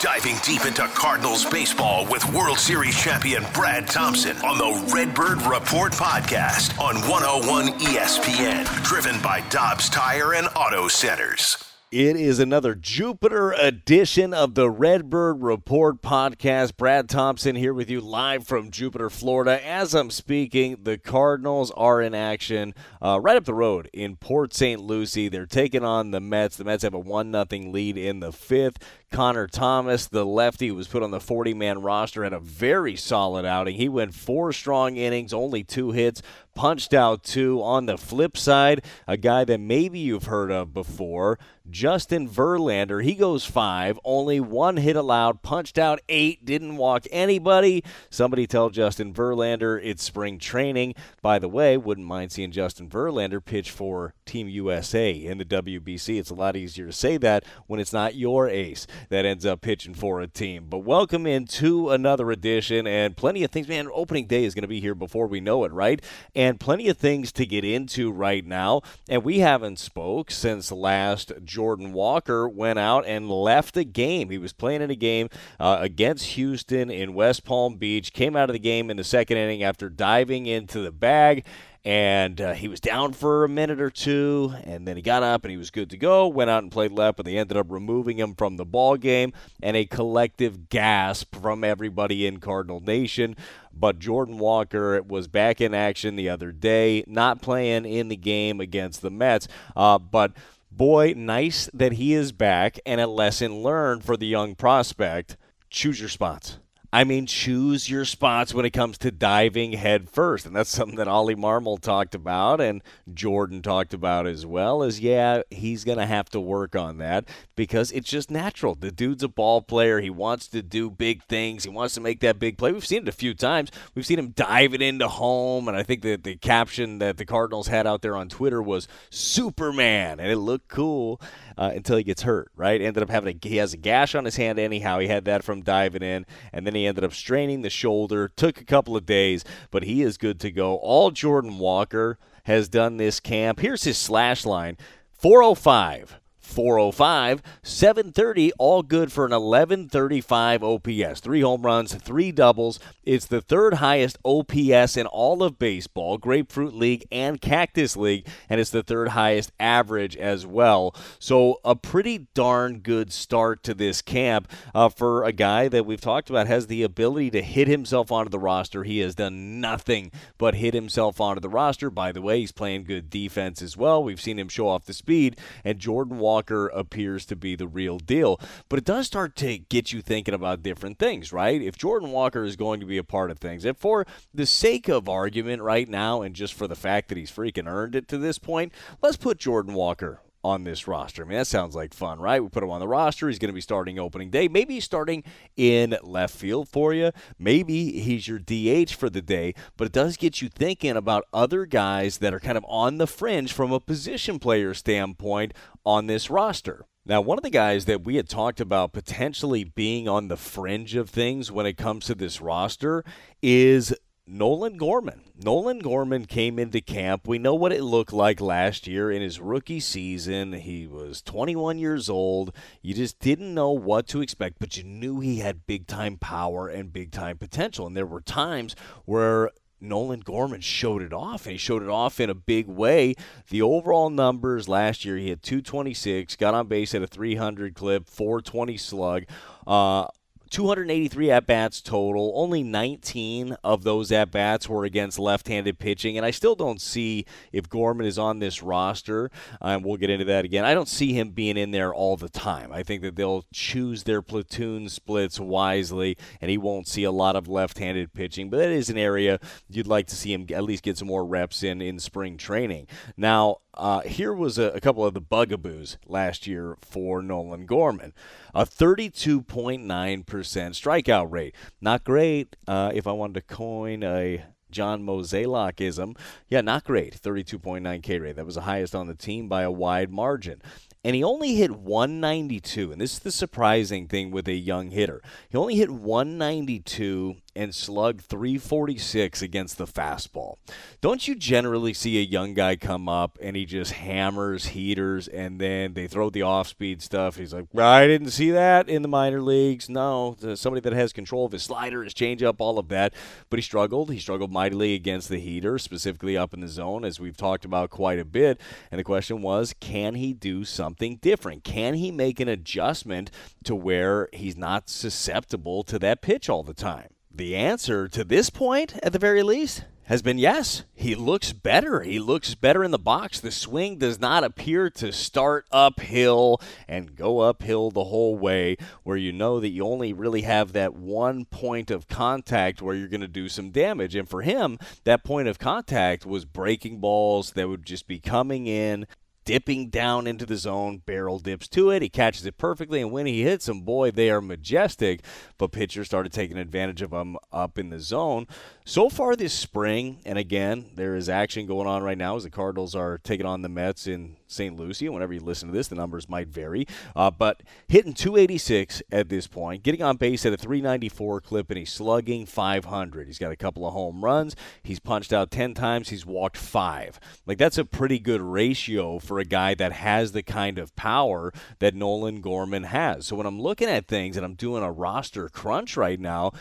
diving deep into Cardinals baseball with World Series champion Brad Thompson on the Redbird Report podcast on 101 ESPN, driven by Dobbs Tire and Auto Centers. It is another Jupiter edition of the Redbird Report podcast. Brad Thompson here with you live from Jupiter, Florida. As I'm speaking, the Cardinals are in action uh, right up the road in Port St. Lucie. They're taking on the Mets. The Mets have a 1 0 lead in the fifth. Connor Thomas, the lefty was put on the 40 man roster, had a very solid outing. He went four strong innings, only two hits, punched out two. On the flip side, a guy that maybe you've heard of before, Justin Verlander. He goes five, only one hit allowed, punched out eight, didn't walk anybody. Somebody tell Justin Verlander it's spring training. By the way, wouldn't mind seeing Justin Verlander pitch for Team USA in the WBC. It's a lot easier to say that when it's not your ace that ends up pitching for a team. But welcome into another edition and plenty of things. Man, opening day is going to be here before we know it, right? And plenty of things to get into right now. And we haven't spoke since last Jordan Walker went out and left the game. He was playing in a game uh, against Houston in West Palm Beach, came out of the game in the second inning after diving into the bag and uh, he was down for a minute or two, and then he got up and he was good to go. Went out and played left, but they ended up removing him from the ball game, and a collective gasp from everybody in Cardinal Nation. But Jordan Walker was back in action the other day, not playing in the game against the Mets, uh, but. Boy, nice that he is back, and a lesson learned for the young prospect. Choose your spots. I mean, choose your spots when it comes to diving head first. And that's something that Ollie Marmol talked about and Jordan talked about as well. Is yeah, he's going to have to work on that because it's just natural. The dude's a ball player. He wants to do big things. He wants to make that big play. We've seen it a few times. We've seen him dive it into home. And I think that the caption that the Cardinals had out there on Twitter was Superman. And it looked cool uh, until he gets hurt, right? Ended up having a, he has a gash on his hand anyhow. He had that from diving in. And then he ended up straining the shoulder. Took a couple of days, but he is good to go. All Jordan Walker has done this camp. Here's his slash line 405. 405, 730, all good for an 1135 OPS. Three home runs, three doubles. It's the third highest OPS in all of baseball, Grapefruit League and Cactus League, and it's the third highest average as well. So, a pretty darn good start to this camp uh, for a guy that we've talked about has the ability to hit himself onto the roster. He has done nothing but hit himself onto the roster. By the way, he's playing good defense as well. We've seen him show off the speed, and Jordan Walker Walker appears to be the real deal. But it does start to get you thinking about different things, right? If Jordan Walker is going to be a part of things, and for the sake of argument right now, and just for the fact that he's freaking earned it to this point, let's put Jordan Walker on this roster. I mean, that sounds like fun, right? We put him on the roster. He's going to be starting opening day. Maybe he's starting in left field for you. Maybe he's your DH for the day. But it does get you thinking about other guys that are kind of on the fringe from a position player standpoint on this roster. Now, one of the guys that we had talked about potentially being on the fringe of things when it comes to this roster is Nolan Gorman. Nolan Gorman came into camp. We know what it looked like last year in his rookie season. He was 21 years old. You just didn't know what to expect, but you knew he had big time power and big time potential. And there were times where Nolan Gorman showed it off, and he showed it off in a big way. The overall numbers last year, he had 226, got on base at a 300 clip, 420 slug. Uh, 283 at bats total. Only 19 of those at bats were against left handed pitching. And I still don't see if Gorman is on this roster, and we'll get into that again. I don't see him being in there all the time. I think that they'll choose their platoon splits wisely, and he won't see a lot of left handed pitching. But that is an area you'd like to see him at least get some more reps in in spring training. Now, uh, here was a, a, couple of the bugaboos last year for Nolan Gorman. A 32.9% strikeout rate. Not great uh, if I wanted to coin a John Mozeliakism. Yeah, not great. 32.9 K rate. That was the highest on the team by a wide margin. And he only hit 192. And this is the surprising thing with a young hitter. He only hit 192 and slugged 346 against the fastball. Don't you generally see a young guy come up and he just hammers heaters and then they throw the off speed stuff? He's like, I didn't see that in the minor leagues. No, somebody that has control of his slider, his changeup, all of that. But he struggled. He struggled mightily against the heater, specifically up in the zone, as we've talked about quite a bit. And the question was, can he do something different? Can he make an adjustment to where he's not susceptible to that pitch all the time? The answer to this point, at the very least, has been yes. He looks better. He looks better in the box. The swing does not appear to start uphill and go uphill the whole way, where you know that you only really have that one point of contact where you're going to do some damage. And for him, that point of contact was breaking balls that would just be coming in dipping down into the zone. Barrel dips to it. He catches it perfectly, and when he hits them, boy, they are majestic. But pitchers started taking advantage of them up in the zone. So far this spring, and again, there is action going on right now as the Cardinals are taking on the Mets in St. Lucie. Whenever you listen to this, the numbers might vary. Uh, but hitting 286 at this point, getting on base at a 394 clip, and he's slugging 500. He's got a couple of home runs. He's punched out 10 times. He's walked five. Like, that's a pretty good ratio for a guy that has the kind of power that Nolan Gorman has. So when I'm looking at things and I'm doing a roster crunch right now,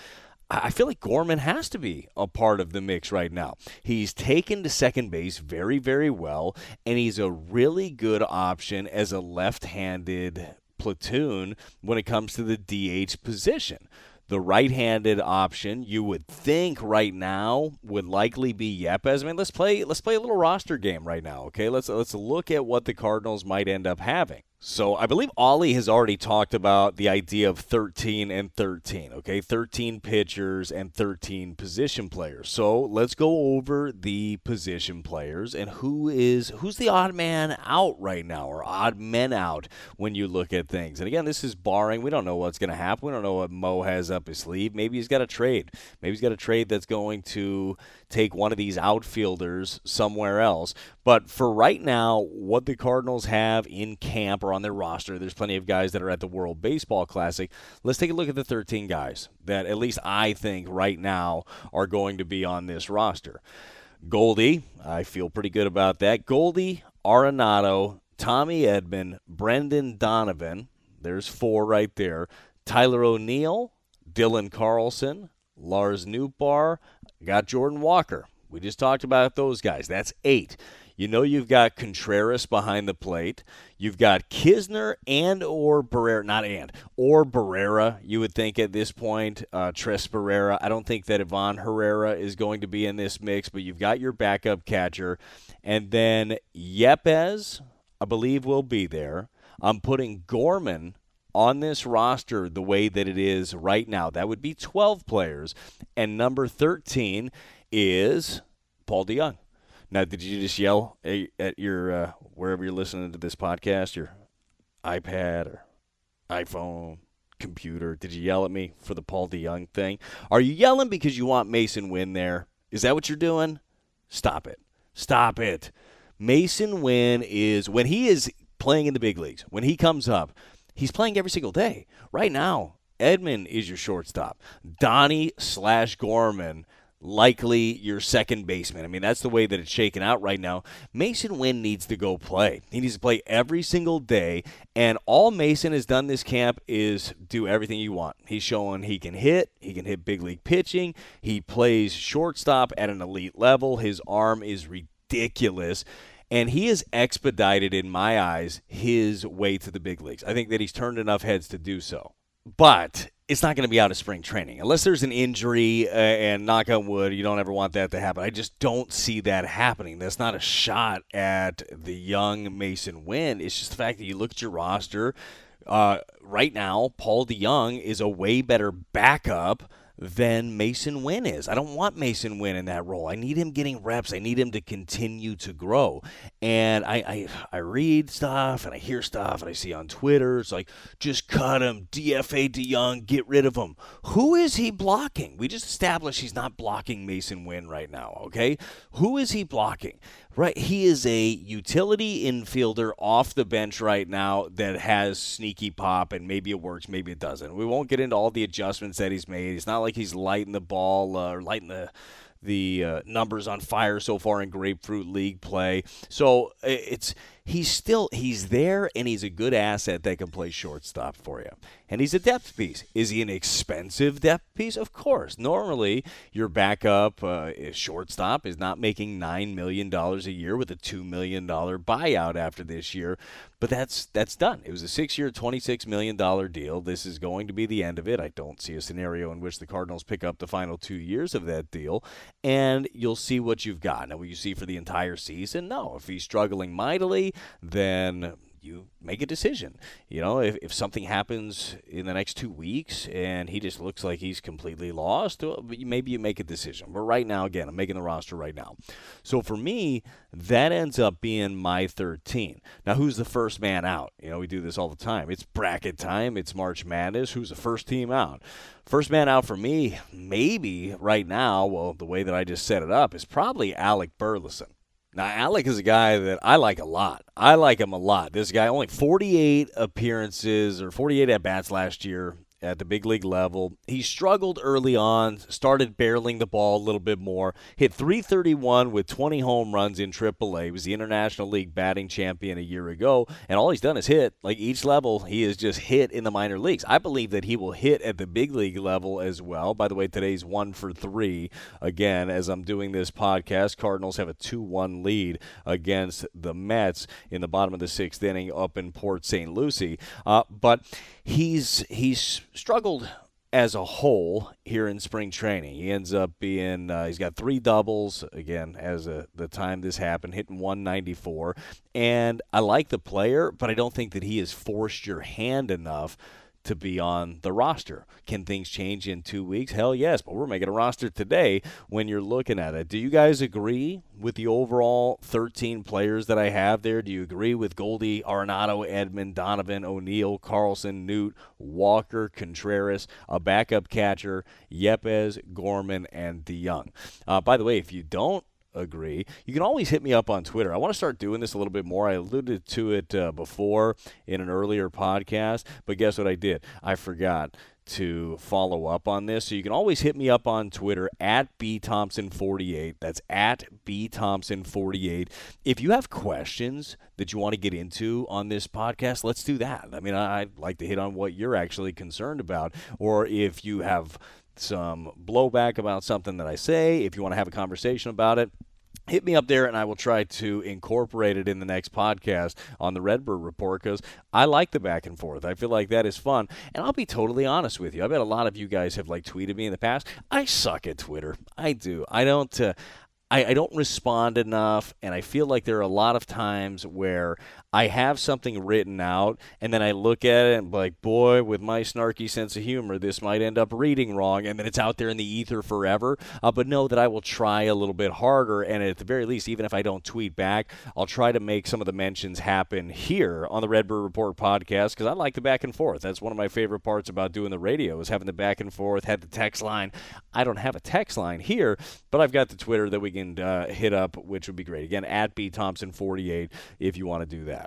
I feel like Gorman has to be a part of the mix right now. He's taken to second base very, very well, and he's a really good option as a left handed platoon when it comes to the DH position. The right-handed option, you would think right now would likely be Yepez. I mean, let's play let's play a little roster game right now, okay? Let's let's look at what the Cardinals might end up having. So I believe Ollie has already talked about the idea of 13 and 13, okay? 13 pitchers and 13 position players. So let's go over the position players and who is who's the odd man out right now or odd men out when you look at things. And again, this is barring we don't know what's going to happen. We don't know what Mo has up his sleeve. Maybe he's got a trade. Maybe he's got a trade that's going to take one of these outfielders somewhere else. But for right now, what the Cardinals have in camp on their roster, there's plenty of guys that are at the World Baseball Classic. Let's take a look at the 13 guys that at least I think right now are going to be on this roster. Goldie, I feel pretty good about that. Goldie, Arenado, Tommy Edman, Brendan Donovan. There's four right there. Tyler O'Neill, Dylan Carlson, Lars Nootbaar, got Jordan Walker. We just talked about those guys. That's eight. You know you've got Contreras behind the plate. You've got Knizner and or Barrera, not and or Barrera. You would think at this point, uh, Tres Barrera. I don't think that Ivan Herrera is going to be in this mix, but you've got your backup catcher, and then Yepez, I believe, will be there. I'm putting Gorman on this roster the way that it is right now. That would be 12 players. And number 13 is Paul DeJong. Now, did you just yell at your uh, wherever you're listening to this podcast, your iPad or iPhone, computer? Did you yell at me for the Paul DeJong thing? Are you yelling because you want Masyn Winn there? Is that what you're doing? Stop it. Stop it. Masyn Winn is when he is playing in the big leagues, when he comes up, he's playing every single day. Right now, Edman is your shortstop. Donnie slash Gorman likely your second baseman. I mean, that's the way that it's shaken out right now. Masyn Winn needs to go play. He needs to play every single day. And all Masyn has done this camp is do everything you want. He's showing he can hit, he can hit big league pitching, he plays shortstop at an elite level. His arm is ridiculous. And he has expedited, in my eyes, his way to the big leagues. I think that he's turned enough heads to do so. But it's not going to be out of spring training. Unless there's an injury uh, and knock on wood you don't ever want that to happen. I just don't see that happening. That's not a shot at the young Masyn winn it's just the fact that you look at your roster uh, right now paul DeJong is a way better backup than Masyn Winn is. I don't want Masyn Winn in that role. I need him getting reps. I need him to continue to grow. And I, I, I read stuff and I hear stuff and I see on Twitter, it's like, just cut him, DFA DeJong, get rid of him. Who is he blocking? We just established he's not blocking Mason Winn right now, okay? Who is he blocking? Right. He is a utility infielder off the bench right now that has sneaky pop, and maybe it works, maybe it doesn't. We won't get into all the adjustments that he's made. It's not like he's lighting the ball uh, or lighting the the uh, numbers on fire so far in Grapefruit League play. So it's he's still he's there and he's a good asset that can play shortstop for you. And he's a depth piece. Is he an expensive depth piece? Of course. Normally, your backup uh, shortstop is not making nine million dollars a year with a two million dollar buyout after this year, but that's that's done. It was a six-year, twenty-six million dollar deal. This is going to be the end of it. I don't see a scenario in which the Cardinals pick up the final two years of that deal, and you'll see what you've got. Now, will you see for the entire season? No. If he's struggling mightily, then you make a decision. You know, if, if something happens in the next two weeks and he just looks like he's completely lost, maybe you make a decision. But right now, again, I'm making the roster right now. So for me, that ends up being my 13. Now, who's the first man out? You know, we do this all the time. It's bracket time, it's March Madness. Who's the first team out? First man out for me, maybe right now, well, the way that I just set it up, is probably Alec Burleson. Now, Alec is a guy that I like a lot. I like him a lot. This guy only 48 appearances or 48 at bats last year at the big league level. He struggled early on, started barreling the ball a little bit more, hit 331 with 20 home runs in AAA. He was the International League batting champion a year ago, and all he's done is hit. Like each level, he has just hit in the minor leagues. I believe that he will hit at the big league level as well. By the way, today's one for three. Again, as I'm doing this podcast, Cardinals have a 2 1 lead against the Mets in the bottom of the sixth inning up in Port St. Lucie. Uh, but he's he's struggled as a whole here in spring training. He ends up being uh, he's got three doubles again as a, the time this happened, hitting 194. And I like the player, but I don't think that he has forced your hand enough to be on the roster. Can things change in two weeks? Hell yes, but we're making a roster today when you're looking at it. Do you guys agree with the overall 13 players that I have there? Do you agree with Goldie, Arenado, Edman, Donovan, O'Neill, Carlson, Newt, Walker, Contreras, a backup catcher, Yepez, Gorman, and DeJong? Uh, by the way, if you don't agree. You can always hit me up on Twitter. I want to start doing this a little bit more. I alluded to it uh, before in an earlier podcast, but guess what I did? I forgot to follow up on this. So you can always hit me up on Twitter at bthompson48. That's at bthompson48. If you have questions that you want to get into on this podcast, let's do that. I mean, I'd like to hit on what you're actually concerned about, or if you have some blowback about something that I say, if you want to have a conversation about it, hit me up there and I will try to incorporate it in the next podcast on the Redbird Report because I like the back and forth. I feel like that is fun. And I'll be totally honest with you. I bet a lot of you guys have like tweeted me in the past. I suck at Twitter. I do. I don't. Uh, I, I don't respond enough, and I feel like there are a lot of times where I have something written out, and then I look at it and like, boy, with my snarky sense of humor, this might end up reading wrong, and then it's out there in the ether forever. Uh, but know that I will try a little bit harder, and at the very least, even if I don't tweet back, I'll try to make some of the mentions happen here on the Redbird Report podcast because I like the back and forth. That's one of my favorite parts about doing the radio is having the back and forth. Had the text line. I don't have a text line here, but I've got the Twitter that we can uh, hit up, which would be great. Again, at B Thompson 48 if you want to do that.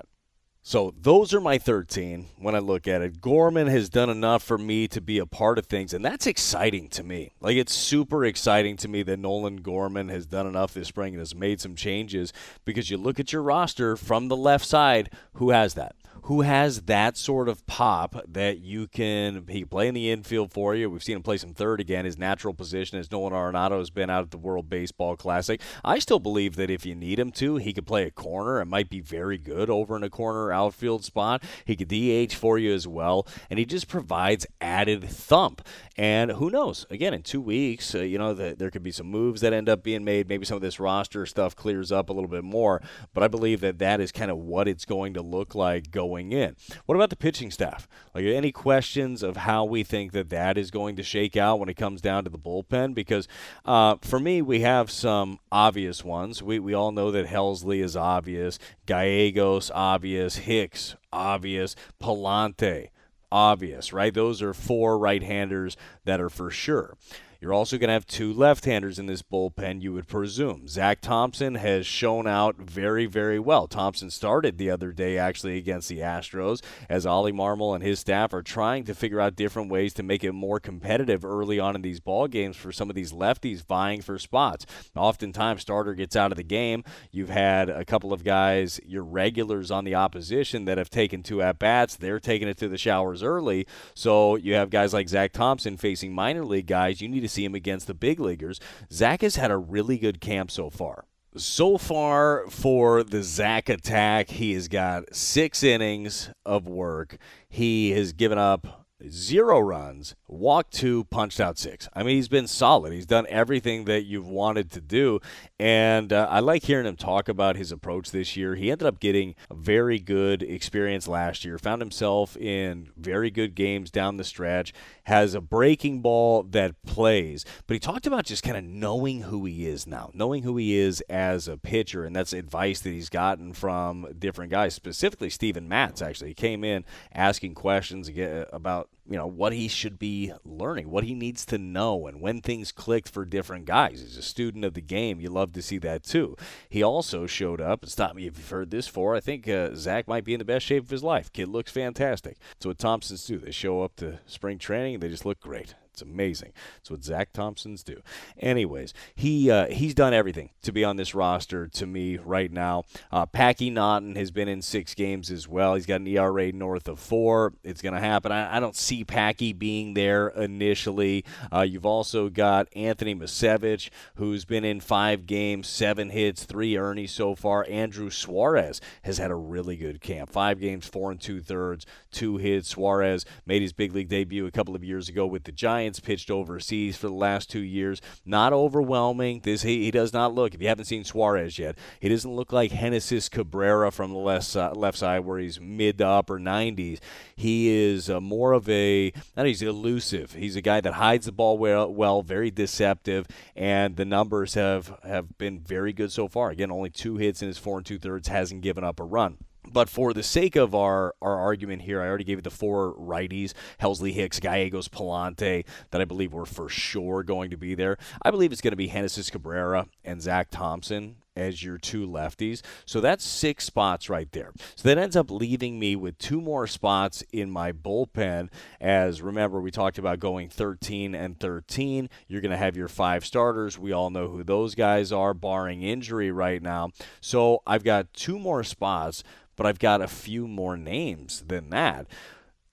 So those are my 13 when I look at it. Gorman has done enough for me to be a part of things, and that's exciting to me. Like it's super exciting to me that Nolan Gorman has done enough this spring and has made some changes because you look at your roster from the left side, who has that? Who has that sort of pop that you can he play in the infield for you. We've seen him play some third again. His natural position as Nolan Arenado has been out at the World Baseball Classic. I still believe that if you need him to, he could play a corner. It might be very good over in a corner outfield spot. He could DH for you as well, and he just provides added thump. And who knows? Again, in two weeks, uh, you know, the, there could be some moves that end up being made. Maybe some of this roster stuff clears up a little bit more. But I believe that that is kind of what it's going to look like going going in. What about the pitching staff? Like any questions of how we think that that is going to shake out when it comes down to the bullpen? Because uh, for me, we have some obvious ones. We we all know that Helsley is obvious, Gallegos obvious, Hicks obvious, Pallante obvious, right? Those are four right-handers that are for sure You're also going to have two left-handers in this bullpen, you would presume. Zach Thompson has shown out very, very well. Thompson started the other day actually against the Astros as Ollie Marmol and his staff are trying to figure out different ways to make it more competitive early on in these ball games for some of these lefties vying for spots. Oftentimes, starter gets out of the game. You've had a couple of guys, your regulars on the opposition, that have taken two at bats. They're taking it to the showers early. So you have guys like Zach Thompson facing minor league guys. You need to see him against the big leaguers. Zach has had a really good camp so far. So far for the Zach attack, he has got six innings of work. He has given up zero runs, walked two, punched out six. I mean, he's been solid. He's done everything that you've wanted to do. And uh, I like hearing him talk about his approach this year. He ended up getting a very good experience last year, found himself in very good games down the stretch, has a breaking ball that plays. But he talked about just kind of knowing who he is now, knowing who he is as a pitcher. And that's advice that he's gotten from different guys, specifically Steven Matz, actually. He came in asking questions about you know what he should be learning, what he needs to know, and when things clicked for different guys. He's a student of the game. You love to see that too. He also showed up. And stop me if you've heard this for. I think uh, Zach might be in the best shape of his life. Kid looks fantastic. That's what Thompsons do. They show up to spring training. They just look great. It's amazing. It's what Zach Thompsons do. Anyways, he uh, he's done everything to be on this roster to me right now. Uh, Packy Naughton has been in six games as well. He's got an ERA north of four. It's going to happen. I, I, don't see Packy being there initially. Uh, you've also got Anthony Misiewicz, who's been in five games, seven hits, three earnings so far. Andrew Suarez has had a really good camp. Five games, four and two thirds, two hits. Suarez made his big league debut a couple of years ago with the Giants. Giants pitched overseas for the last two years. Not overwhelming. This he, he does not look. If you haven't seen Suarez yet, he doesn't look like Genesis Cabrera from the left uh, left side where he's mid to upper 90s. He is uh, more of a not he's elusive. He's a guy that hides the ball well, well, very deceptive, and the numbers have have been very good so far. Again, only two hits in his four and two thirds, hasn't given up a run. But for the sake of our, our argument here, I already gave you the four righties Helsley Hicks, Gallegos, Pallante that I believe were for sure going to be there. I believe it's going to be Genesis Cabrera and Zach Thompson as your two lefties. So that's six spots right there. So that ends up leaving me with two more spots in my bullpen. As remember, we talked about going 13 and 13. You're going to have your five starters. We all know who those guys are, barring injury right now. So I've got two more spots but I've got a few more names than that.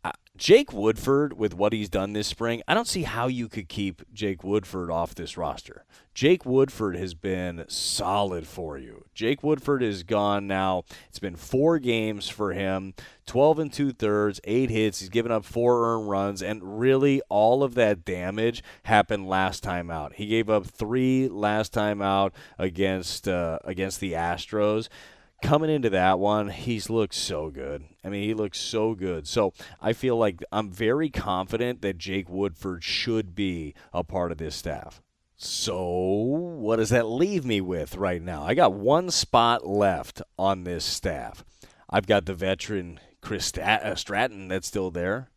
Uh, Jake Woodford, with what he's done this spring, I don't see how you could keep Jake Woodford off this roster. Jake Woodford has been solid for you. Jake Woodford is gone now. It's been four games for him 12 and two thirds, eight hits. He's given up four earned runs, and really all of that damage happened last time out. He gave up three last time out against uh, against the Astros coming into that one, he's looked so good. I mean, he looks so good. So I feel like I'm very confident that Jake Woodford should be a part of this staff. So, what does that leave me with right now? I got one spot left on this staff. I've got the veteran Chris uh, Stratton that's still there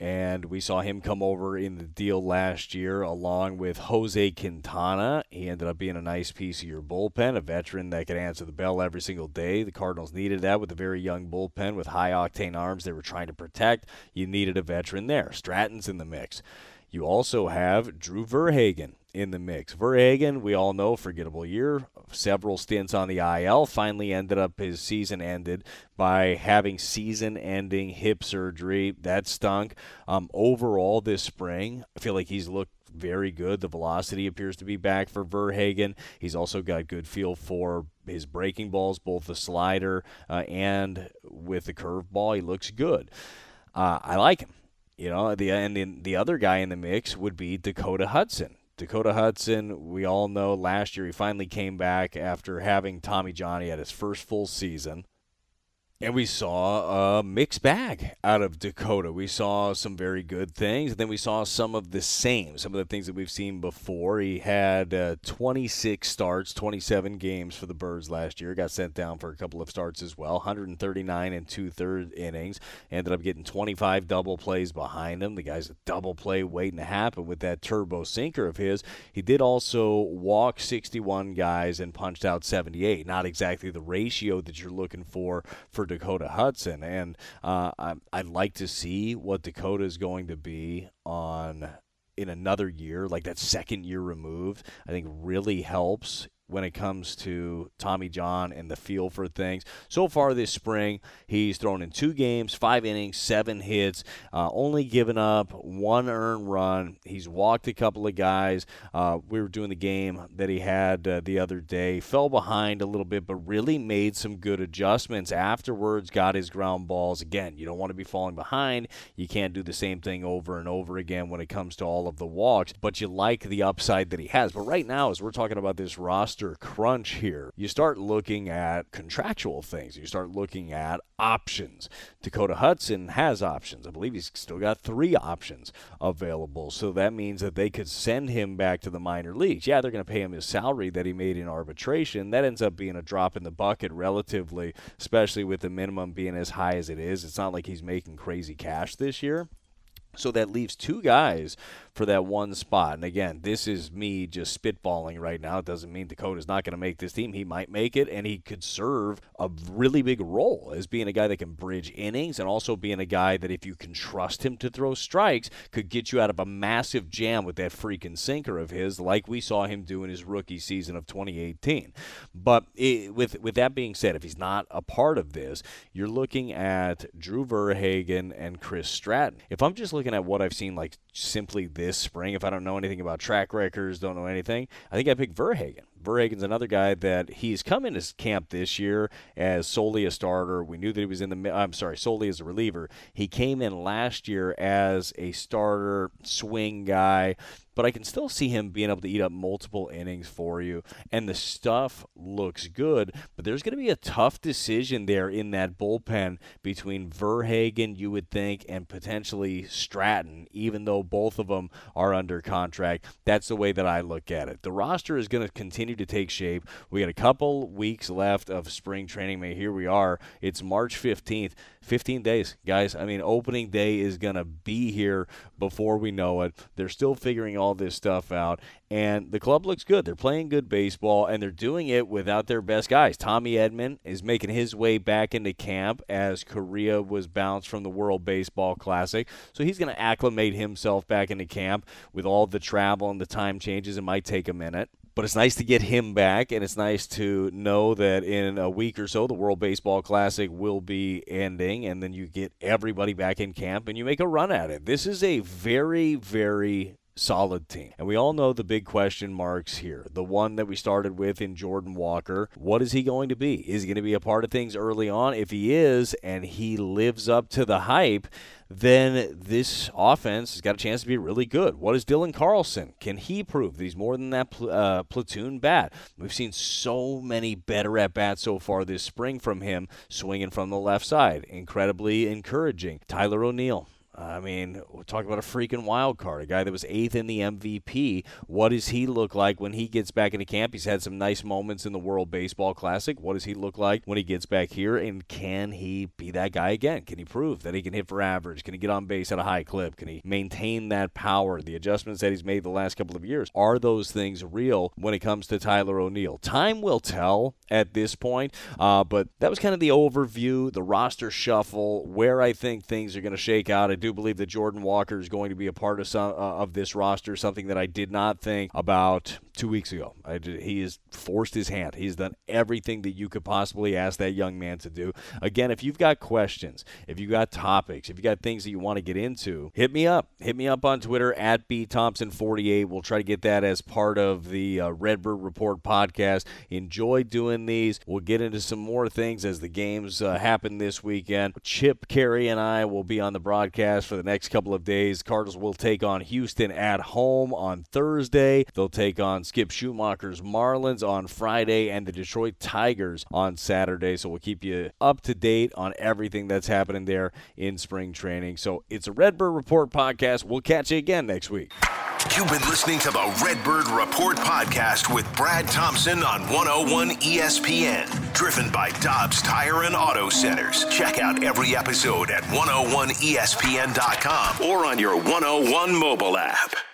and we saw him come over in the deal last year along with Jose Quintana. He ended up being a nice piece of your bullpen, a veteran that could answer the bell every single day. The Cardinals needed that with a very young bullpen with high octane arms they were trying to protect. You needed a veteran there. Stratton's in the mix. You also have Drew Verhagen in the mix. Verhagen, we all know, forgettable year, several stints on the IL. Finally, ended up his season ended by having season-ending hip surgery. That stunk. Um, overall, this spring, I feel like he's looked very good. The velocity appears to be back for Verhagen. He's also got good feel for his breaking balls, both the slider uh, and with the curveball. He looks good. Uh, I like him. You know, the uh, and the, the other guy in the mix would be Dakota Hudson. Dakota Hudson, we all know last year he finally came back after having Tommy John. He had his first full season. And we saw a mixed bag out of Dakota. We saw some very good things, and then we saw some of the same, some of the things that we've seen before. He had uh, 26 starts, 27 games for the Birds last year. Got sent down for a couple of starts as well. 139 and two third innings. Ended up getting 25 double plays behind him. The guy's a double play waiting to happen with that turbo sinker of his. He did also walk 61 guys and punched out 78. Not exactly the ratio that you're looking for for Dakota Hudson. And uh, I, I'd like to see what Dakota is going to be on in another year, like that second year removed, I think really helps when it comes to Tommy John and the feel for things. So far this spring, he's thrown in two games, five innings, seven hits, uh, only given up one earned run. He's walked a couple of guys. Uh, we were doing the game that he had uh, the other day, fell behind a little bit, but really made some good adjustments afterwards, got his ground balls. Again, you don't want to be falling behind. You can't do the same thing over and over again when it comes to all of the walks, but you like the upside that he has. But right now, as we're talking about this roster, roster crunch here, you start looking at contractual things. You start looking at options. Dakota Hudson has options. I believe he's still got three options available. So that means that they could send him back to the minor leagues. Yeah, they're going to pay him his salary that he made in arbitration. That ends up being a drop in the bucket relatively, especially with the minimum being as high as it is. It's not like he's making crazy cash this year. So that leaves two guys for that one spot. And again, this is me just spitballing right now. It doesn't mean Dakota's not going to make this team. He might make it, and he could serve a really big role as being a guy that can bridge innings and also being a guy that, if you can trust him to throw strikes, could get you out of a massive jam with that freaking sinker of his, like we saw him do in his rookie season of 2018. But it, with with that being said, if he's not a part of this, you're looking at Drew Verhagen and Chris Stratton. If I'm just looking at what I've seen, like simply this spring. If I don't know anything about track records, don't know anything, I think I picked Verhagen. Verhagen's another guy that he's come into camp this year as solely a starter. We knew that he was in the. I'm sorry, solely as a reliever. He came in last year as a starter, swing guy but I can still see him being able to eat up multiple innings for you. And the stuff looks good, but there's going to be a tough decision there in that bullpen between Verhagen, you would think, and potentially Stratton, even though both of them are under contract. That's the way that I look at it. The roster is going to continue to take shape. We got a couple weeks left of spring training. May here we are. It's March 15th. 15 days, guys. I mean, opening day is going to be here before we know it. They're still figuring all this stuff out, and the club looks good. They're playing good baseball, and they're doing it without their best guys. Tommy Edman is making his way back into camp as Korea was bounced from the World Baseball Classic. So he's going to acclimate himself back into camp with all the travel and the time changes. It might take a minute. But it's nice to get him back, and it's nice to know that in a week or so, the World Baseball Classic will be ending, and then you get everybody back in camp and you make a run at it. This is a very, very solid team. And we all know the big question marks here. The one that we started with in Jordan Walker. What is he going to be? Is he going to be a part of things early on? If he is, and he lives up to the hype, then this offense has got a chance to be really good. What is Dylan Carlson? Can he prove that he's more than that pl- uh, platoon bat? We've seen so many better at bats so far this spring from him, swinging from the left side. Incredibly encouraging. Tyler O'Neill I mean, we're talking about a freaking wild card, a guy that was eighth in the MVP. What does he look like when he gets back into camp? He's had some nice moments in the World Baseball Classic. What does he look like when he gets back here? And can he be that guy again? Can he prove that he can hit for average? Can he get on base at a high clip? Can he maintain that power? The adjustments that he's made the last couple of years are those things real when it comes to Tyler O'Neill? Time will tell at this point, uh, but that was kind of the overview, the roster shuffle, where I think things are going to shake out. Do believe that Jordan Walker is going to be a part of some uh, of this roster. Something that I did not think about two weeks ago. Did, he has forced his hand. He's done everything that you could possibly ask that young man to do. Again, if you've got questions, if you've got topics, if you've got things that you want to get into, hit me up. Hit me up on Twitter at b thompson 48. We'll try to get that as part of the uh, Redbird Report podcast. Enjoy doing these. We'll get into some more things as the games uh, happen this weekend. Chip Caray and I will be on the broadcast forecast for the next couple of days. Cardinals will take on Houston at home on Thursday. They'll take on Skip Schumaker's Marlins on Friday and the Detroit Tigers on Saturday. So we'll keep you up to date on everything that's happening there in spring training. So it's a Redbird Report podcast. We'll catch you again next week. You've been listening to the Redbird Report podcast with Brad Thompson on 101 ESPN, driven by Dobbs Tire and Auto Centers. Check out every episode at 101ESPN.com or on your 101 mobile app.